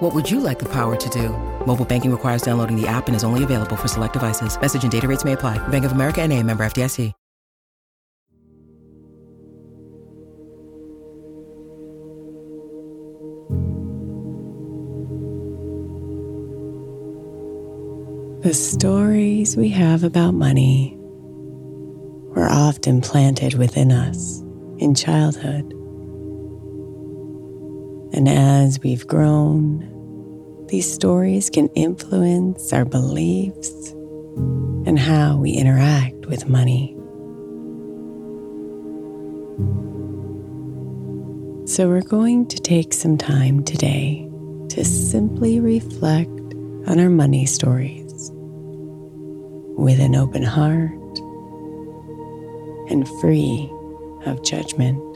What would you like the power to do? Mobile banking requires downloading the app and is only available for select devices. Message and data rates may apply. Bank of America and a member FDIC. The stories we have about money were often planted within us in childhood. And as we've grown, these stories can influence our beliefs and how we interact with money. So, we're going to take some time today to simply reflect on our money stories with an open heart and free of judgment.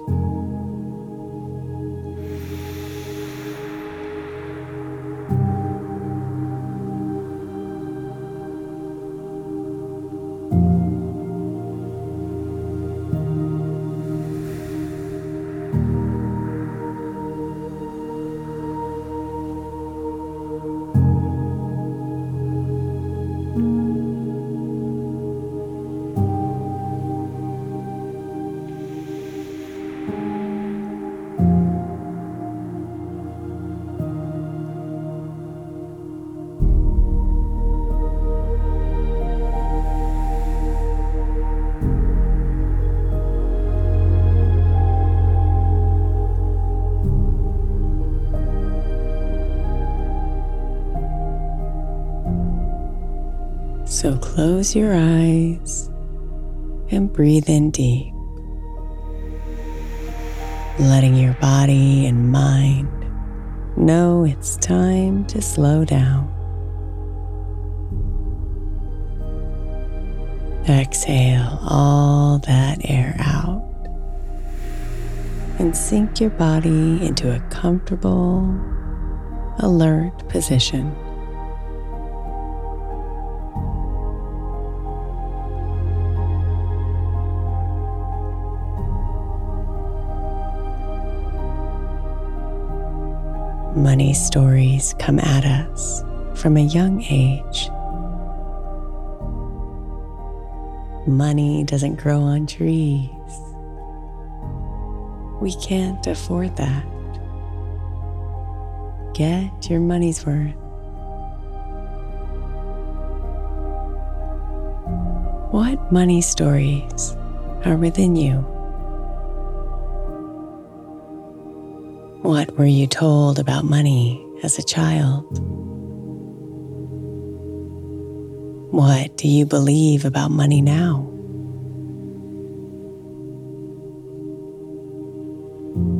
So close your eyes and breathe in deep, letting your body and mind know it's time to slow down. Exhale all that air out and sink your body into a comfortable, alert position. Money stories come at us from a young age. Money doesn't grow on trees. We can't afford that. Get your money's worth. What money stories are within you? What were you told about money as a child? What do you believe about money now?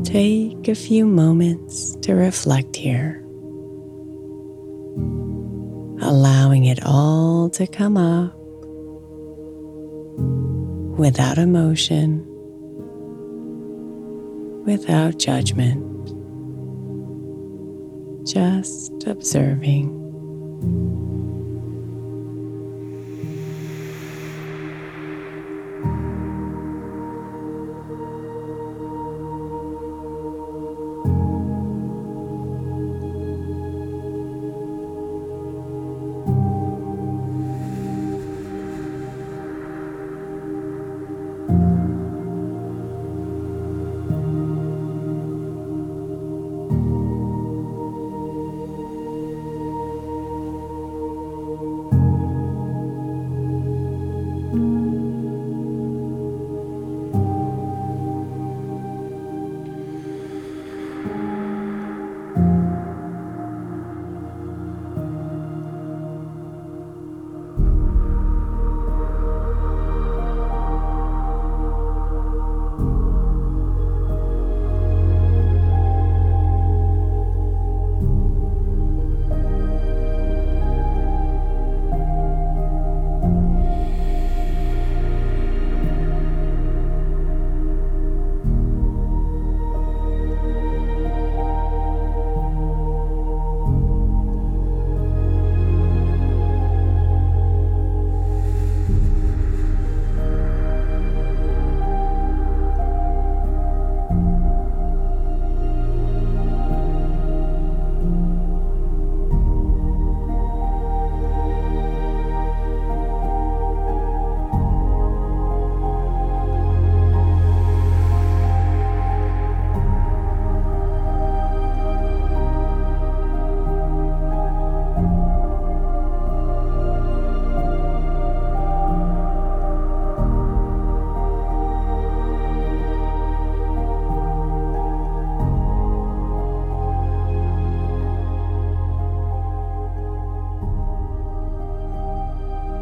Take a few moments to reflect here, allowing it all to come up without emotion, without judgment, just observing.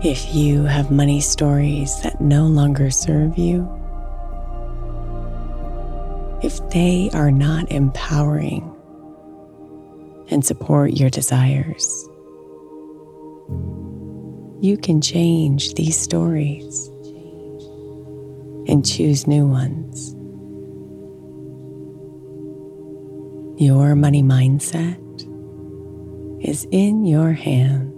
If you have money stories that no longer serve you, if they are not empowering and support your desires, you can change these stories and choose new ones. Your money mindset is in your hands.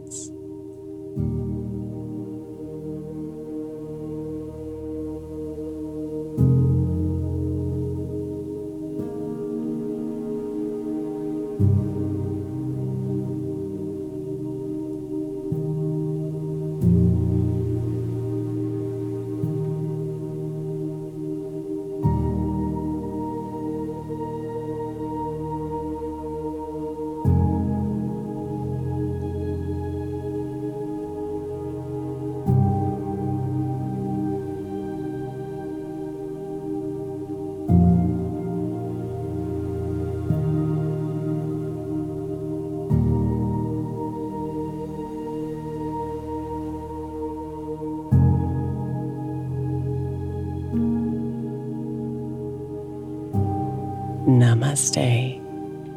Namaste.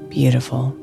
Beautiful.